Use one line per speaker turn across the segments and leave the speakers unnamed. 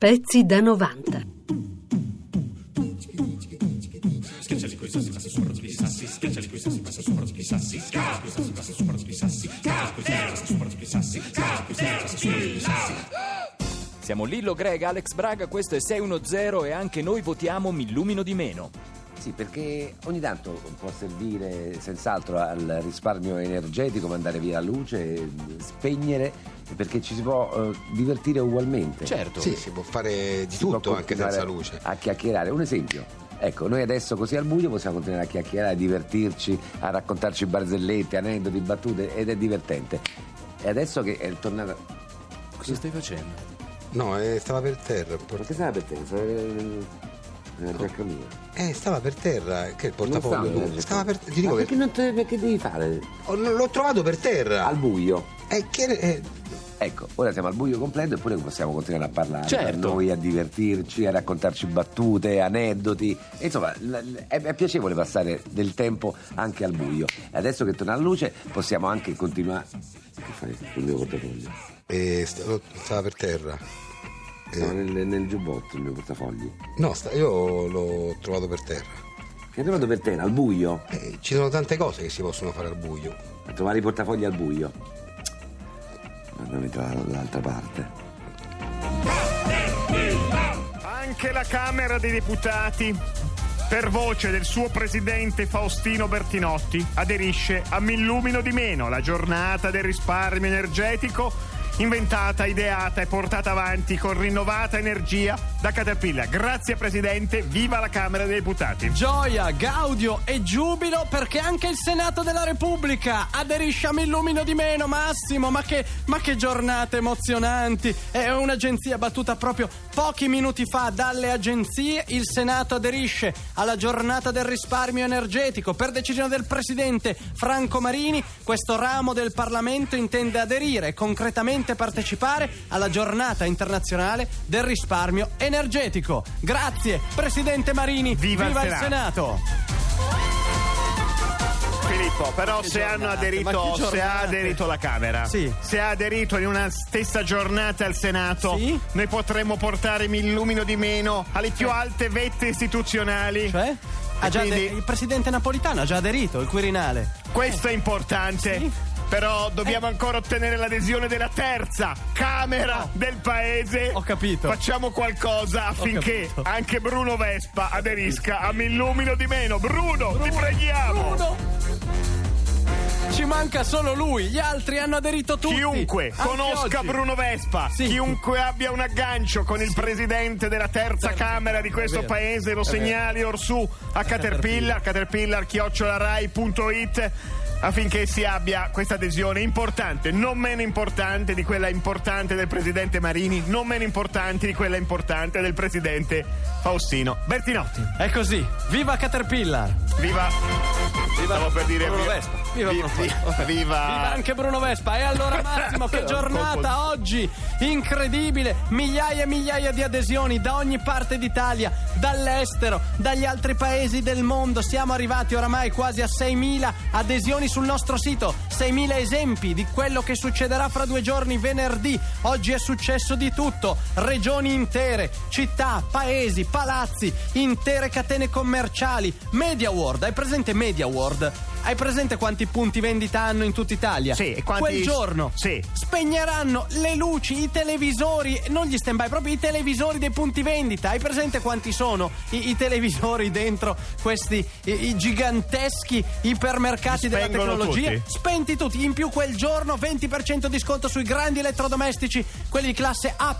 Pezzi da 90.
Siamo Lillo Greg, Alex Braga, questo è 610 e anche noi votiamo Mi illumino di meno.
Sì, perché ogni tanto può servire senz'altro al risparmio energetico, mandare via la luce, spegnere, perché ci si può eh, divertire ugualmente.
Certo.
Sì, si può fare di
Si
tutto anche senza luce.
A chiacchierare. Un esempio. Ecco, noi adesso così al buio possiamo continuare a chiacchierare, a divertirci, a raccontarci barzellette, aneddoti, battute ed è divertente. E adesso che è tornata...
Cosa stai facendo?
No, eh, stava per terra.
che stava per te? Stava nel- nella giacca mia.
Eh, stava per terra. Che il
Non stava
portafoglio?
nella giacca
Stava per
mia.
Ti dico
Ma
che.
perché, non te- perché devi fare?
Oh, l'ho trovato per terra.
Al buio.
Eh, che. eh,
Ecco, ora siamo al buio completo eppure possiamo continuare a parlare
Certo.
per noi, a divertirci, a raccontarci battute, aneddoti. Insomma, è, è piacevole passare del tempo anche al buio. E adesso che torna la luce possiamo anche continuare. Che fai sul mio portafoglio?
eh, sta- stava per terra.
Stava
Eh,
nel, nel giubbotto il mio portafogli.
no, sta- io l'ho trovato per terra.
Che è trovato per te, al buio?
Eh, ci sono tante cose che si possono fare al buio.
A trovare i portafogli al buio. Andiamo dall'altra parte.
Anche la Camera dei Deputati, per voce del suo presidente Faustino Bertinotti, aderisce a Millumino di meno, la giornata del risparmio energetico inventata, ideata e portata avanti con rinnovata energia da Caterpillar. Grazie Presidente, viva la Camera dei Deputati.
Gioia, gaudio e giubilo perché anche il Senato della Repubblica aderisce a Millumino di meno, Massimo. Ma che, ma che giornate emozionanti! È un'agenzia battuta proprio pochi minuti fa dalle agenzie. Il Senato aderisce alla giornata del risparmio energetico. Per decisione del presidente Franco Marini, questo ramo del Parlamento intende aderire e concretamente partecipare alla giornata internazionale del risparmio energetico. Grazie, presidente Marini.
Viva il
il
Senato.
Senato!
Filippo, però se hanno
giornate,
aderito,
ma che
se ha aderito la Camera,
Sì.
se ha aderito in una stessa giornata al Senato,
Sì.
noi potremmo portare Millumino di meno alle più alte vette istituzionali.
Cioè? Ha già
quindi-
ade- il presidente Napolitano ha già aderito, il Quirinale.
Questo è importante.
Sì.
Però dobbiamo ancora ottenere l'adesione della terza Camera del Paese.
Ho capito.
Facciamo qualcosa affinché anche Bruno Vespa aderisca a Millumino di meno. Bruno, ti preghiamo.
Bruno! Ci manca solo lui, gli altri hanno aderito tutti.
Chiunque
Anche
conosca
oggi.
Bruno Vespa,
Sì.
chiunque abbia un aggancio con il presidente della terza Camera di questo paese, lo segnali orsù a Caterpillar, caterpillar chiocciolarai.it affinché si abbia questa adesione importante, non meno importante di quella importante del presidente Marini, non meno importante di quella importante del presidente Faustino Bertinotti.
È così, viva Caterpillar!
Viva! Stavo per dire
Bruno
viva-
Vespa. Viva
vi-
Bruno
viva-
Viva anche Bruno Vespa. E allora Massimo, che giornata oggi! Incredibile! Migliaia e migliaia di adesioni da ogni parte d'Italia, dall'estero, dagli altri paesi del mondo. Siamo arrivati oramai quasi a 6.000 adesioni sul nostro sito. 6.000 esempi di quello che succederà fra due giorni, venerdì. Oggi è successo di tutto. Regioni intere, città, paesi, palazzi, intere catene commerciali. Media World, hai presente Media World? Hai presente quanti punti vendita hanno in tutta Italia?
Sì, e quanti-
Quel giorno
Sì.
spegneranno le luci, i televisori, non gli stand by, proprio i televisori dei punti vendita. Hai presente quanti sono i, i televisori dentro questi i, i giganteschi ipermercati della tecnologia?
tutti?
Spenti tutti, in più quel giorno 20% di sconto sui grandi elettrodomestici, quelli di classe A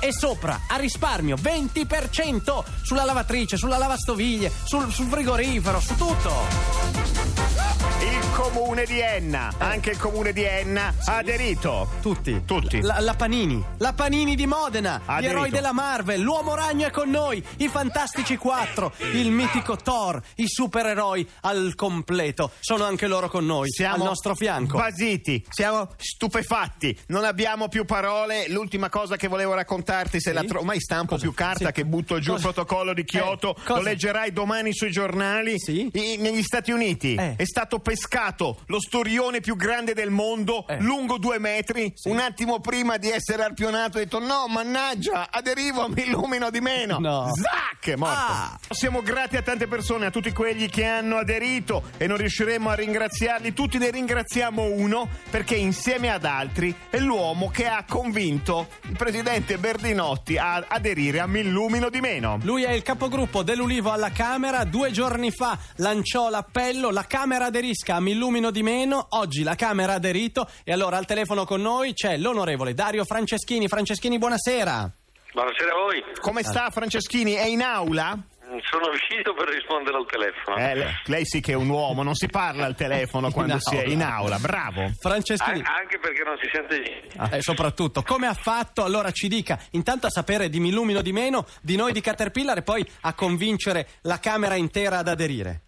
e sopra, a risparmio, 20% sulla lavatrice, sulla lavastoviglie, sul, sul frigorifero, su tutto. Yeah.
Il comune di Enna, anche il comune di Enna ha aderito.
Tutti.
Tutti.
La, la Panini. La Panini di Modena.
Ha
gli eroi della Marvel. L'uomo ragno è con noi. I fantastici 4. Il mitico Thor. I supereroi al completo. Sono anche loro con noi.
Siamo
al nostro fianco.
basiti, siamo stupefatti, non abbiamo più parole. L'ultima cosa che volevo raccontarti, se la tro- ormai stampo
Cosa?
più carta
Sì.
che butto giù
Cosa?
il protocollo di Kyoto,
Eh,
lo leggerai domani sui giornali.
Sì.
I- negli Stati Uniti
Eh.
è stato pescato lo storione più grande del mondo,
Eh.
lungo due metri, un attimo prima di essere arpionato ha detto no, mannaggia, aderivo, mi illumino di meno.
No.
Zac, morto.
Ah.
Siamo grati a tante persone, a tutti quelli che hanno aderito e non riusciremo a ringraziarli tutti, ne ringraziamo uno perché insieme ad altri è l'uomo che ha convinto il presidente Berdinotti a aderire a Mi illumino di meno.
Lui è il capogruppo dell'Ulivo alla Camera, due giorni fa lanciò l'appello, la Camera aderisca, mi illumino di meno, oggi la Camera ha aderito e allora al telefono con noi c'è l'onorevole Dario Franceschini. Franceschini, buonasera.
Buonasera a voi,
Come sta Franceschini? È in aula?
sono uscito per rispondere al telefono.
Eh, le- lei sì che è un uomo, non si parla al telefono quando si è in aula, bravo.
Franceschini.
An- anche perché non si sente niente.
E soprattutto, come ha fatto? Allora ci dica, intanto a sapere di Mi illumino di meno, di noi di Caterpillar e poi a convincere la Camera intera ad aderire.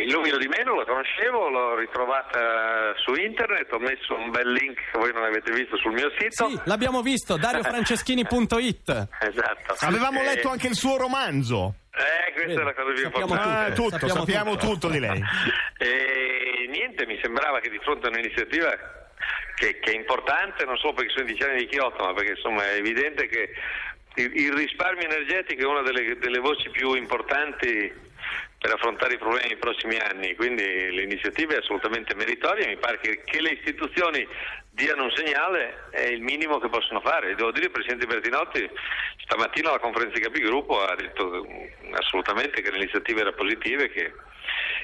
Mi illumino di meno, la conoscevo, l'ho ritrovata su internet, ho messo un bel link che voi non avete visto sul mio sito.
Sì, l'abbiamo visto, dariofranceschini.it.
Esatto.
Avevamo
Eh,
letto anche il suo romanzo.
Eh, questa è la cosa più
Sappiamo
importante.
Ah, tutto,
Sappiamo
sappiamo,
tutto.
tutto. di lei.
E niente, mi sembrava che di fronte a un'iniziativa che, che è importante non solo perché sono i 10 anni di Kyoto, ma perché insomma è evidente che il, il risparmio energetico è una delle, delle voci più importanti per affrontare i problemi nei prossimi anni, quindi l'iniziativa è assolutamente meritoria, mi pare che, che le istituzioni diano un segnale è il minimo che possono fare. Devo dire il Presidente Bertinotti stamattina alla conferenza di capigruppo ha detto assolutamente che l'iniziativa era positiva e che,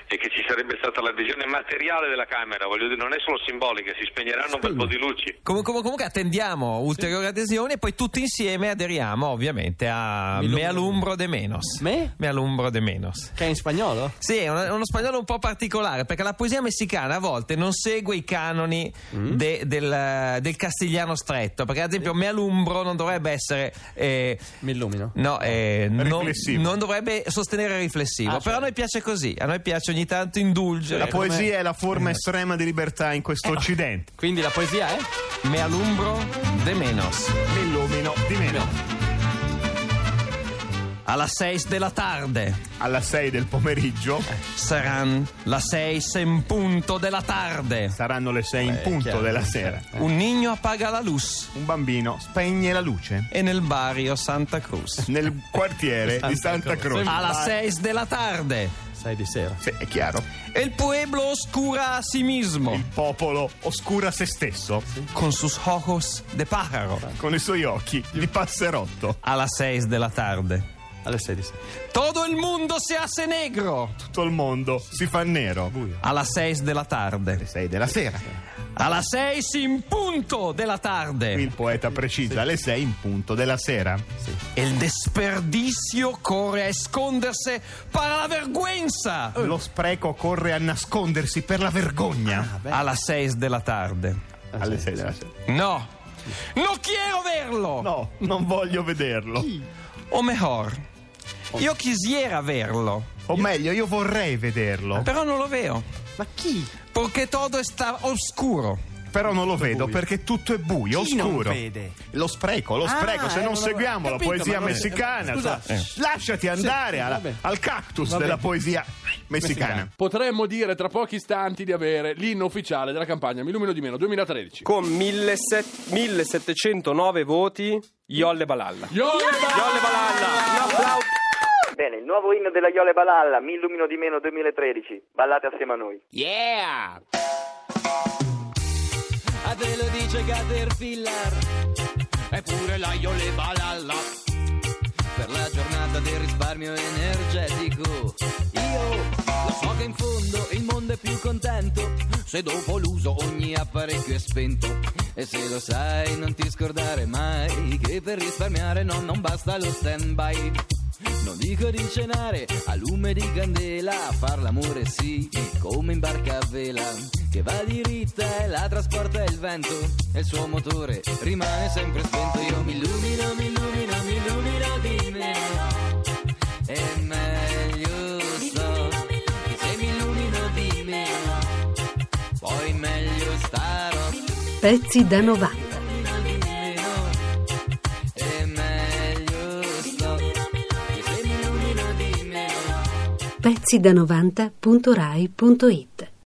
e che ci sarebbe stata l'adesione materiale della Camera, voglio dire non è solo simbolica, si spegneranno un bel po' di luci.
Com- com- comunque attendiamo ulteriori adesioni e poi tutti insieme aderiamo ovviamente a
Mi
Me
illumino.
alumbro de menos.
Me?
Me alumbro de menos.
Che è in spagnolo?
Sì, è uno, uno spagnolo un po' particolare perché la poesia messicana a volte non segue i canoni
Mm.
de- del, del castigliano stretto. Perché, ad esempio, me alumbro non dovrebbe essere. eh,
Mi illumino.
No, eh, non,
Riflessivo.
non dovrebbe sostenere riflessivo.
Ah,
Però a
certo.
noi piace così. A noi piace ogni tanto indulgere.
La
come-
poesia è la forma estrema di libertà in questo Occidente.
Quindi la poesia è?
Me alumbro de menos.
Mi illumino di meno.
Alla 6 della tarde.
Alla 6 del pomeriggio
Saranno la 6 in punto della tarde.
saranno le 6 in
Beh,
punto
chiaro.
della sera.
Un niño appaga la luz
Un bambino spegne la luce
e nel barrio Santa Cruz.
nel quartiere di Santa Croce.
Alla 6 della tarde.
Sei di sera.
Sì, è chiaro.
El pueblo oscura a sí mismo
Il popolo oscura se stesso
con sus ojos de pájaro.
con i suoi occhi di passerotto.
Alla 6 della tarde.
Alle sei di sera.
Todo il mundo se hace negro.
Tutto il mondo si fa nero.
Alla 6 della tarde.
6 della sera.
Alla 6 in punto della tarde.
il poeta precisa alle 6 in punto della sera.
El desperdicio corre a esconderse para la vergüenza.
Lo spreco corre a nascondersi per la vergogna.
Alla 6 della tarde.
alle 6 della sera.
No. No quiero verlo.
No, non voglio vederlo.
O mejor, io quisiera verlo,
O meglio, io vorrei vederlo.
però non lo veo.
Ma chi?
Porque todo está oscuro.
Però non lo vedo perché tutto è buio,
Chi non
oscuro.
vede?
Lo spreco, lo
Ah,
spreco. Se
eh,
non seguiamo la
capito,
poesia
ma non-
messicana,
scusa,
cioè, lasciati andare alla-
vabbè.
al cactus
Va
della poesia messicana.
Potremmo dire tra pochi istanti di avere l'inno ufficiale della campagna Mi illumino di meno 2013.
con 1700 1709 voti Yolle Balalla.
Yo!
Yolle Balalla, un applauso.
Bene, il nuovo inno della Iole Balalla, Mi illumino di meno 2013. Ballate assieme a noi.
Yeah!
A te lo dice Caterpillar Eppure la Iole Balalla Per la giornata del risparmio energetico Io lo so che in fondo il mondo è più contento Se dopo l'uso ogni apparecchio è spento E se lo sai non ti scordare mai Che per risparmiare no, non basta lo stand by non dico di cenare a lume di candela, far l'amore sì, come in barca a vela, che va diritta e la trasporta il vento, e il suo motore rimane sempre spento. Io mi illumino, mi illumino, mi illumino di meno, e meglio sto, se mi illumino di meno, poi meglio starò.
Pezzi da 90. Pezzi da 90.rai.it